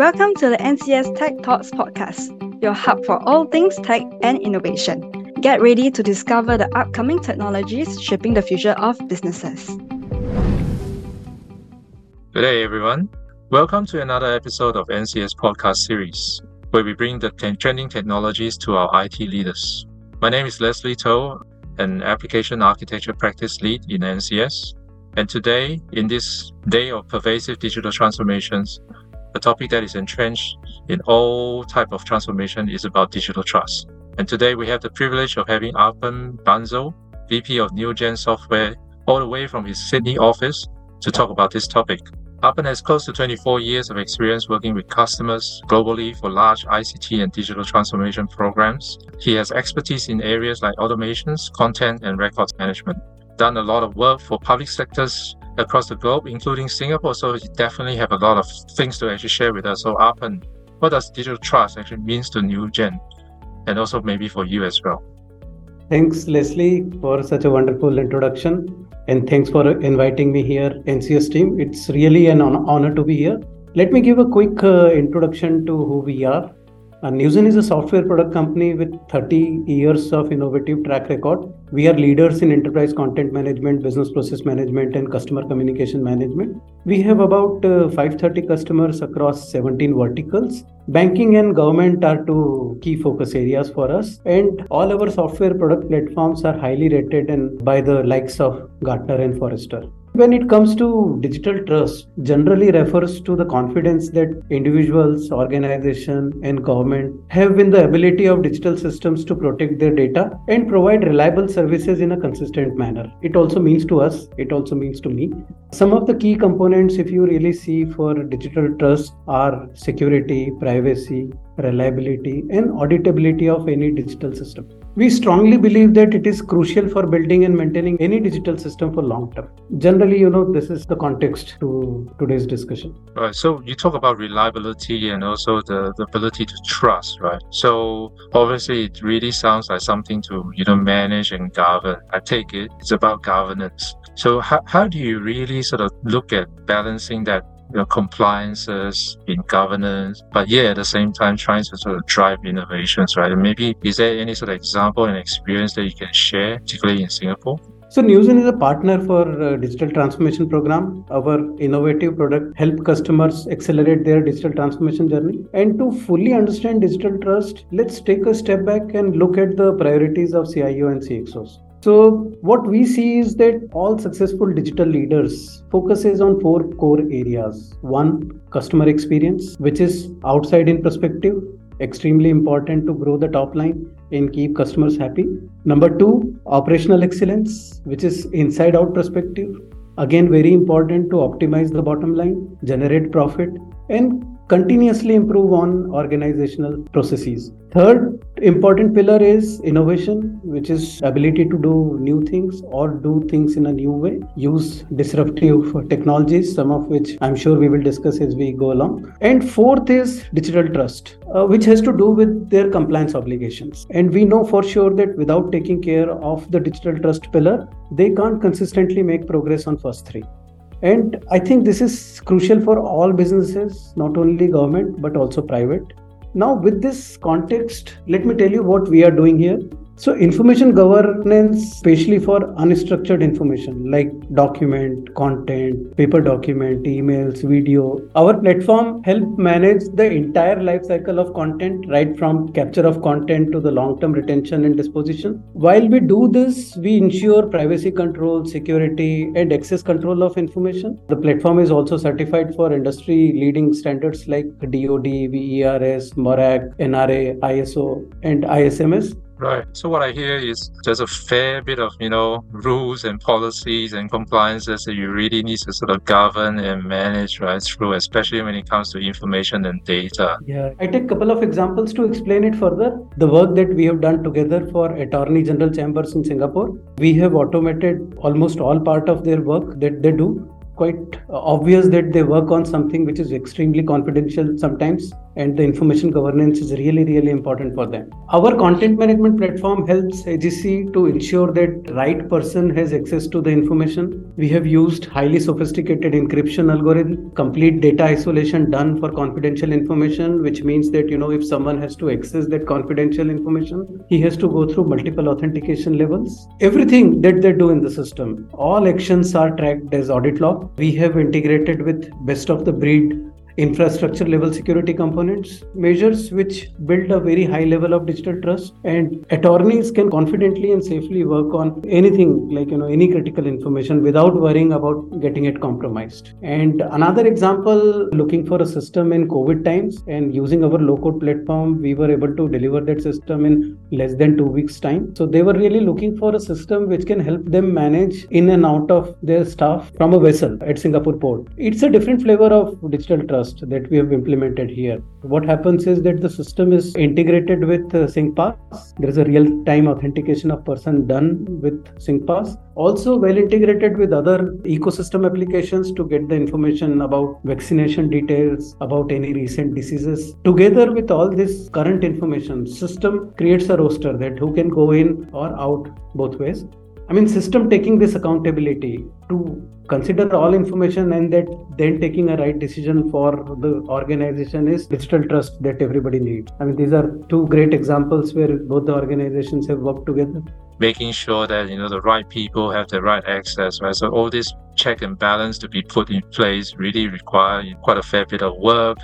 Welcome to the NCS Tech Thoughts podcast, your hub for all things tech and innovation. Get ready to discover the upcoming technologies shaping the future of businesses. Good day, everyone. Welcome to another episode of NCS podcast series, where we bring the trending technologies to our IT leaders. My name is Leslie Toh, an application architecture practice lead in NCS. And today, in this day of pervasive digital transformations, a topic that is entrenched in all type of transformation is about digital trust. And today we have the privilege of having Arpan Bansal, VP of Newgen Software, all the way from his Sydney office to talk about this topic. Arpan has close to 24 years of experience working with customers globally for large ICT and digital transformation programs. He has expertise in areas like automations, content, and records management. Done a lot of work for public sectors across the globe, including Singapore. So you definitely have a lot of things to actually share with us. So Arpan, what does digital trust actually means to Newgen? And also maybe for you as well. Thanks, Leslie, for such a wonderful introduction. And thanks for inviting me here, NCS team. It's really an honor to be here. Let me give a quick uh, introduction to who we are. Uh, is a software product company with 30 years of innovative track record. We are leaders in enterprise content management, business process management, and customer communication management. We have about uh, 530 customers across 17 verticals. Banking and government are two key focus areas for us, and all our software product platforms are highly rated and by the likes of Gartner and Forrester. When it comes to digital trust, generally refers to the confidence that individuals, organization, and government have in the ability of digital systems to protect their data and provide reliable services in a consistent manner. It also means to us, it also means to me. Some of the key components, if you really see for digital trust, are security, privacy, reliability, and auditability of any digital system. We strongly believe that it is crucial for building and maintaining any digital system for long term. Generally, you know, this is the context to today's discussion. Right. So you talk about reliability and also the, the ability to trust, right? So obviously it really sounds like something to, you know, manage and govern. I take it it's about governance. So how, how do you really sort of look at balancing that you know, compliances, in governance, but yeah, at the same time trying to sort of drive innovations, right? And maybe is there any sort of example and experience that you can share, particularly in Singapore? So Newgen is a partner for uh, digital transformation program. Our innovative product help customers accelerate their digital transformation journey. And to fully understand digital trust, let's take a step back and look at the priorities of CIO and CXOs. So what we see is that all successful digital leaders focuses on four core areas. One, customer experience, which is outside in perspective, extremely important to grow the top line and keep customers happy. Number two, operational excellence, which is inside out perspective. Again, very important to optimize the bottom line, generate profit, and continuously improve on organizational processes. Third important pillar is innovation, which is ability to do new things or do things in a new way, use disruptive technologies, some of which I'm sure we will discuss as we go along. And fourth is digital trust, uh, which has to do with their compliance obligations. And we know for sure that without taking care of the digital trust pillar, they can't consistently make progress on first three. And I think this is crucial for all businesses, not only government, but also private. Now, with this context, let me tell you what we are doing here. So, information governance, especially for unstructured information like document, content, paper document, emails, video. Our platform help manage the entire life cycle of content, right from capture of content to the long-term retention and disposition. While we do this, we ensure privacy control, security, and access control of information. The platform is also certified for industry-leading standards like DoD, VERS, MoReq, NRA, ISO, and ISMS. Right. So what I hear is there's a fair bit of, you know, rules and policies and compliances that you really need to sort of govern and manage right through, especially when it comes to information and data. Yeah. I take a couple of examples to explain it further. The work that we have done together for Attorney General Chambers in Singapore, we have automated almost all part of their work that they do quite obvious that they work on something which is extremely confidential sometimes and the information governance is really really important for them. Our content management platform helps agc to ensure that right person has access to the information. We have used highly sophisticated encryption algorithm complete data isolation done for confidential information which means that you know if someone has to access that confidential information he has to go through multiple authentication levels. Everything that they do in the system all actions are tracked as audit log. We have integrated with best of the breed infrastructure level security components, measures which build a very high level of digital trust. And attorneys can confidently and safely work on anything like, you know, any critical information without worrying about getting it compromised. And another example, looking for a system in COVID times and using our low code platform, we were able to deliver that system in less than two weeks' time. So they were really looking for a system which can help them manage in and out of their staff from a vessel at Singapore port. It's a different flavor of digital trust that we have implemented here. What happens is that the system is integrated with uh, SingPass. There is a real-time authentication of person done with SingPass. Also well integrated with other ecosystem applications to get the information about vaccination details, about any recent diseases. Together with all this current information, system creates a roster that who can go in or out both ways. I mean, system taking this accountability to consider all information and that then taking a right decision for the organization is digital trust that everybody needs. I mean, these are two great examples where both the organizations have worked together. Making sure that you know the right people have the right access, right? So all this check and balance to be put in place really require quite a fair bit of work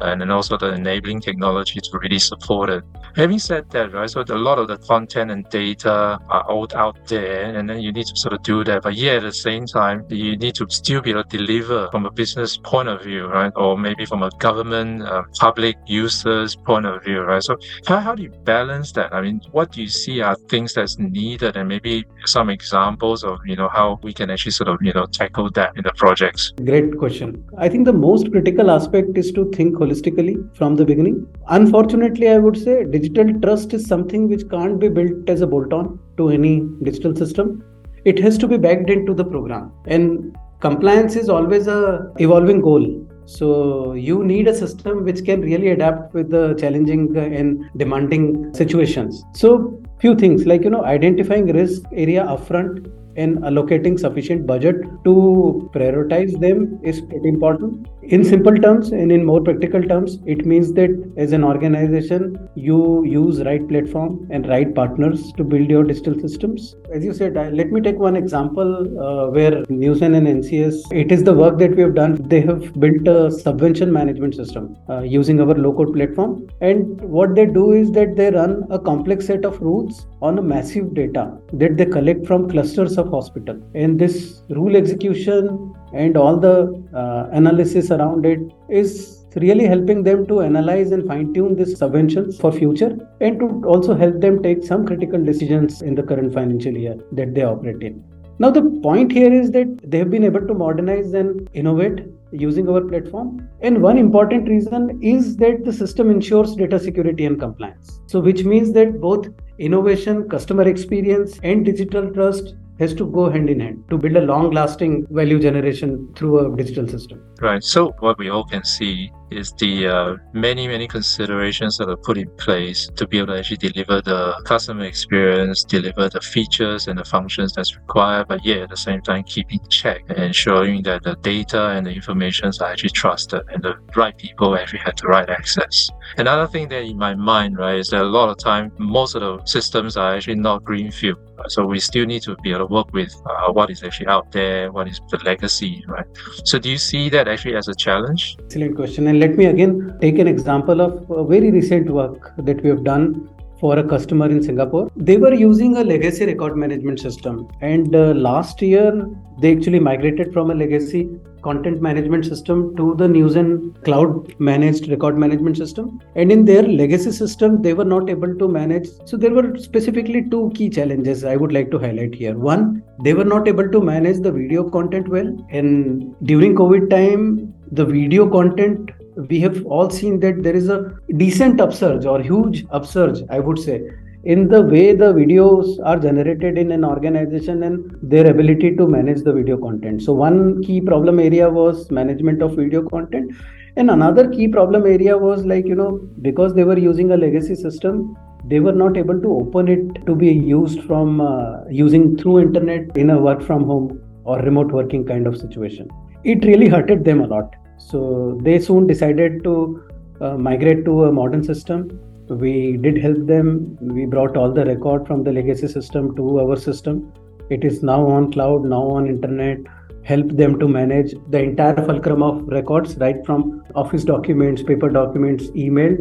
and then also the enabling technology to really support it. Having said that, right, so a lot of the content and data are all out there, and then you need to sort of do that. But yeah, at the same time, you need to still be able to deliver from a business point of view, right, or maybe from a government, uh, public users point of view, right. So how, how do you balance that? I mean, what do you see are things that's needed, and maybe some examples of you know how we can actually sort of you know tackle that in the projects. Great question. I think the most critical aspect is to think holistically from the beginning. Unfortunately, I would say digital trust is something which can't be built as a bolt on to any digital system. It has to be backed into the program. And compliance is always a evolving goal. So you need a system which can really adapt with the challenging and demanding situations. So few things like you know identifying risk area upfront and allocating sufficient budget to prioritize them is pretty important in simple terms and in more practical terms it means that as an organization you use right platform and right partners to build your digital systems. As you said let me take one example uh, where Newgen and ncs it is the work that we have done. They have built a subvention management system uh, using our low code platform. And what they do is that they run a complex set of rules on a massive data that they collect from clusters of hospital. And this rule execution and all the uh, analysis around it is really helping them to analyze and fine tune this subventions for future and to also help them take some critical decisions in the current financial year that they operate in. Now the point here is that they have been able to modernize and innovate using our platform. And one important reason is that the system ensures data security and compliance. So which means that both innovation customer experience and digital trust has to go hand in hand to build a long lasting value generation through a digital system. Right. So, what we all can see is the uh, many, many considerations that are put in place to be able to actually deliver the customer experience, deliver the features and the functions that's required, but yet at the same time keeping check and ensuring that the data and the information are actually trusted and the right people actually have the right access. Another thing that in my mind, right, is that a lot of time most of the systems are actually not greenfield. So we still need to be able to work with uh, what is actually out there, what is the legacy, right? So do you see that actually as a challenge? Excellent question. And let me again take an example of a very recent work that we have done for a customer in Singapore. They were using a legacy record management system, and uh, last year they actually migrated from a legacy content management system to the Newgen cloud managed record management system. And in their legacy system, they were not able to manage. So there were specifically two key challenges I would like to highlight here. One, they were not able to manage the video content well. And during COVID time, the video content we have all seen that there is a decent upsurge or huge upsurge, I would say, in the way the videos are generated in an organization and their ability to manage the video content. So, one key problem area was management of video content. And another key problem area was like, you know, because they were using a legacy system, they were not able to open it to be used from uh, using through internet in a work from home or remote working kind of situation. It really hurted them a lot. So they soon decided to uh, migrate to a modern system. We did help them. We brought all the record from the legacy system to our system. It is now on cloud, now on internet. Help them to manage the entire fulcrum of records, right from office documents, paper documents, email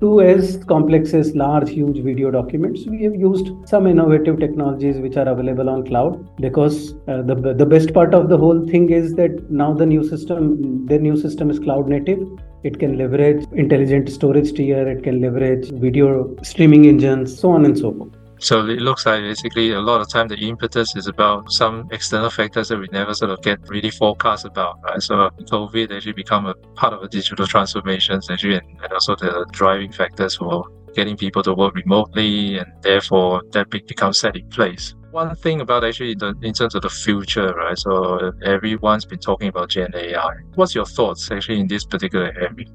to as complex as large huge video documents. We have used some innovative technologies which are available on cloud because uh, the, the best part of the whole thing is that now the new system the new system is cloud native. It can leverage intelligent storage tier. It can leverage video streaming engines so on and so forth so it looks like basically a lot of time the impetus is about some external factors that we never sort of get really forecast about, right? So COVID actually become a part of a digital transformation actually and, and also the driving factors for getting people to work remotely and therefore that becomes set in place. One thing about actually the, in terms of the future, right? So everyone's been talking about Gen AI. What's your thoughts actually in this particular area?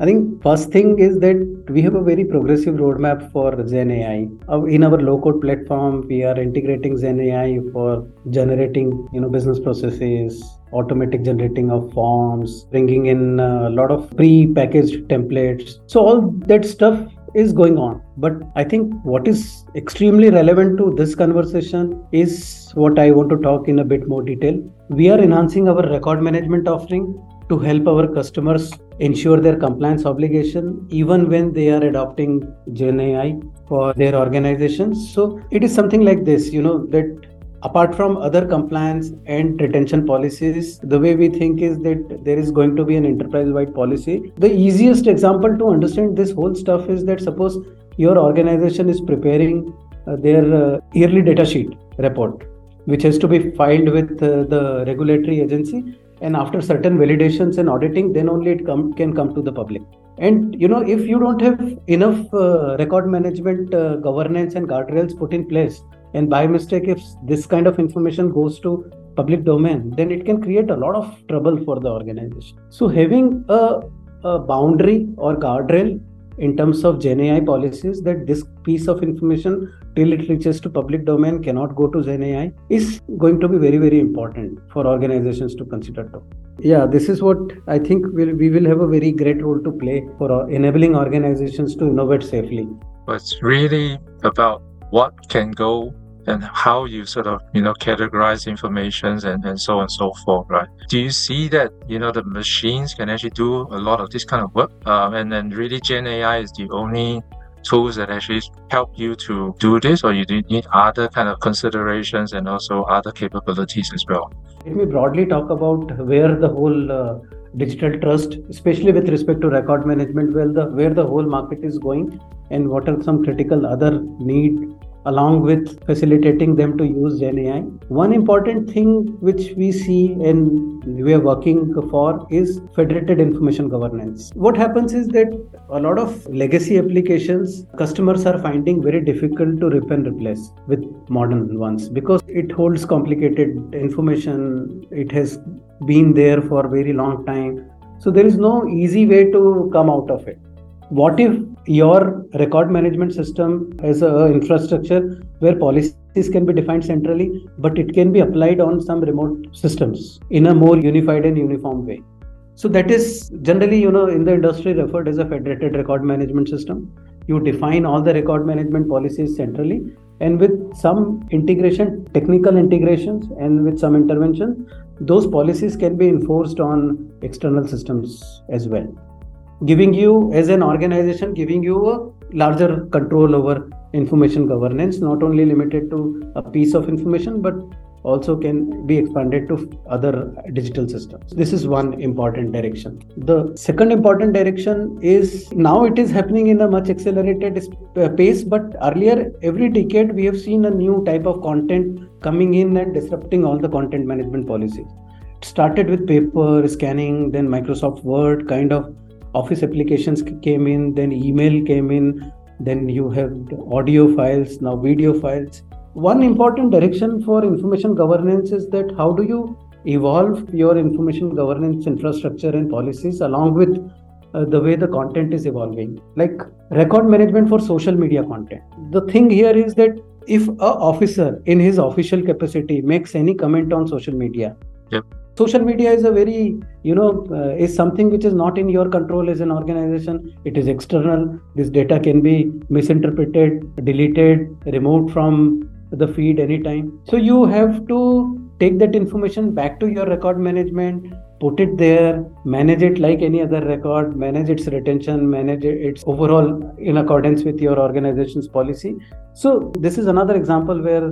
I think first thing is that we have a very progressive roadmap for Gen AI. Uh, in our low-code platform, we are integrating Gen AI for generating, you know, business processes, automatic generating of forms, bringing in a lot of pre-packaged templates. So all that stuff is going on. But I think what is extremely relevant to this conversation is what I want to talk in a bit more detail. We are enhancing our record management offering to help our customers ensure their compliance obligation even when they are adopting Gen AI for their organizations. So it is something like this, you know, that apart from other compliance and retention policies, the way we think is that there is going to be an enterprise wide policy. The easiest example to understand this whole stuff is that suppose your organization is preparing uh, their uh, yearly data sheet report, which has to be filed with uh, the regulatory agency and after certain validations and auditing then only it come, can come to the public. And you know if you don't have enough uh, record management uh, governance and guardrails put in place and by mistake if this kind of information goes to public domain then it can create a lot of trouble for the organization. So having a, a boundary or guardrail in terms of Gen AI policies that this piece of information till it reaches to public domain cannot go to Gen AI is going to be very very important for organizations to consider too. Yeah, this is what I think we'll, we will have a very great role to play for uh, enabling organizations to innovate safely. But it's really about what can go and how you sort of you know categorize informations and, and so on and so forth right? Do you see that you know the machines can actually do a lot of this kind of work? Um, and then really gen ai is the only tools that actually help you to do this or you need other kind of considerations and also other capabilities as well? Let me broadly talk about where the whole uh, digital trust especially with respect to record management well the where the whole market is going and what are some critical other need along with facilitating them to use Gen AI. One important thing which we see and we are working for is federated information governance. What happens is that a lot of legacy applications customers are finding very difficult to rip and replace with modern ones because it holds complicated information. It has been there for a very long time. So there is no easy way to come out of it what if your record management system is a infrastructure where policies can be defined centrally but it can be applied on some remote systems in a more unified and uniform way? So that is generally you know in the industry referred as a federated record management system. You define all the record management policies centrally and with some integration technical integrations and with some intervention those policies can be enforced on external systems as well giving you as an organization giving you a larger control over information governance not only limited to a piece of information but also can be expanded to other digital systems. This is one important direction. The second important direction is now it is happening in a much accelerated uh, pace but earlier every decade we have seen a new type of content coming in and disrupting all the content management policies. It started with paper scanning then microsoft word kind of office applications came in then email came in then you have audio files, now video files. One important direction for information governance is that how do you evolve your information governance infrastructure and policies along with uh, the way the content is evolving like record management for social media content the thing here is that if a officer in his official capacity makes any comment on social media. Social media is a very you know uh, is something which is not in your control as an organization. It is external. This data can be misinterpreted deleted removed from the feed anytime. So you have to take that information back to your record management put it there manage it like any other record manage its retention manage its overall in accordance with your organization's policy. So this is another example where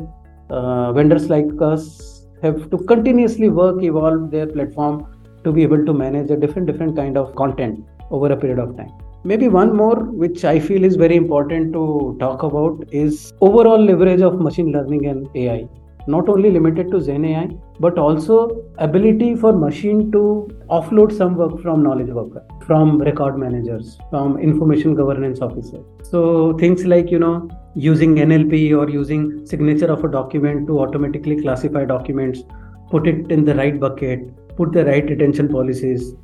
uh, vendors like us have to continuously work evolve their platform to be able to manage a different different kind of content over a period of time. Maybe one more which i feel is very important to talk about is overall leverage of machine learning and ai not only limited to gen ai but also ability for machine to offload some work from knowledge worker from record managers from information governance officers. So things like you know using NLP or using signature of a document to automatically classify documents, put it in the right bucket, put the right retention policies.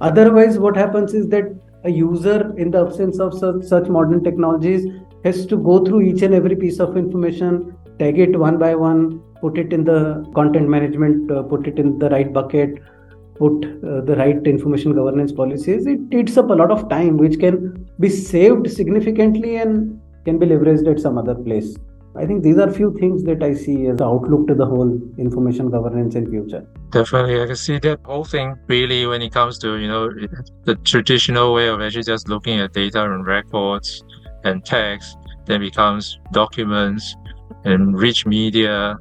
Otherwise, what happens is that a user, in the absence of such, such modern technologies, has to go through each and every piece of information, tag it one by one, put it in the content management, uh, put it in the right bucket, put uh, the right information governance policies. It eats up a lot of time, which can be saved significantly and can be leveraged at some other place. I think these are few things that I see as the outlook to the whole information governance in future. Definitely, I can see that whole thing really when it comes to you know the traditional way of actually just looking at data and records and text, then becomes documents and rich media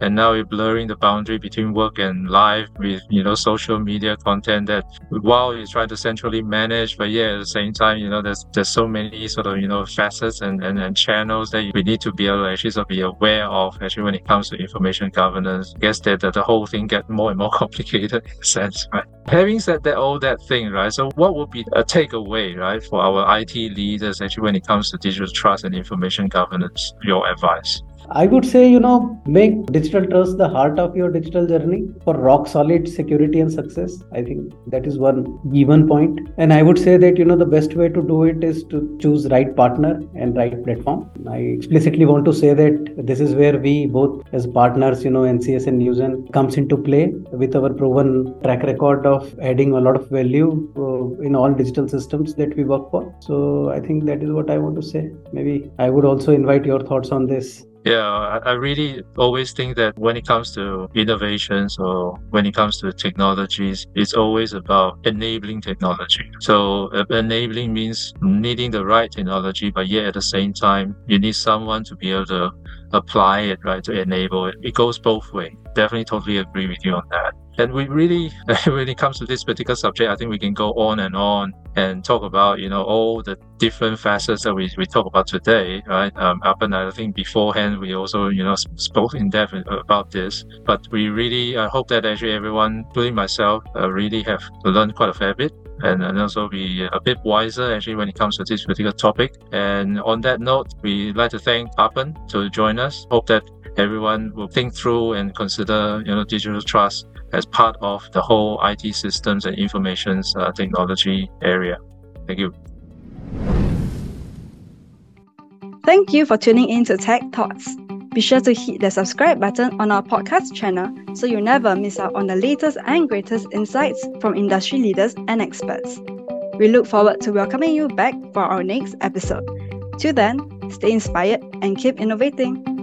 and now we're blurring the boundary between work and life with you know social media content that while you try to centrally manage but yeah at the same time you know there's there's so many sort of you know facets and, and, and channels that we need to be able to actually sort of be aware of actually when it comes to information governance. I guess that the, the whole thing gets more and more complicated in a sense right? Having said that all that thing right so what would be a takeaway right for our IT leaders actually when it comes to digital trust and information governance your advice I would say, you know, make digital trust the heart of your digital journey for rock solid security and success. I think that is one given point. And I would say that, you know, the best way to do it is to choose right partner and right platform. I explicitly want to say that this is where we both as partners, you know, NCS and Newgen comes into play with our proven track record of adding a lot of value uh, in all digital systems that we work for. So I think that is what I want to say. Maybe I would also invite your thoughts on this. Yeah, I, really always think that when it comes to innovations or when it comes to technologies, it's always about enabling technology. So uh, enabling means needing the right technology, but yet at the same time, you need someone to be able to apply it, right, to enable it. It goes both ways. Definitely totally agree with you on that. And we really, when it comes to this particular subject, I think we can go on and on and talk about, you know, all the different facets that we, we talk about today, right? Um, and I think beforehand, we also, you know, spoke in depth about this, but we really uh, hope that actually everyone, including myself, uh, really have learned quite a fair bit and, and also be a bit wiser actually when it comes to this particular topic. And on that note, we'd like to thank Arpan to join us. Hope that everyone will think through and consider, you know, digital trust as part of the whole IT systems and information uh, technology area. Thank you. Thank you for tuning in to Tech Thoughts. Be sure to hit the subscribe button on our podcast channel so you never miss out on the latest and greatest insights from industry leaders and experts. We look forward to welcoming you back for our next episode. Till then, stay inspired and keep innovating.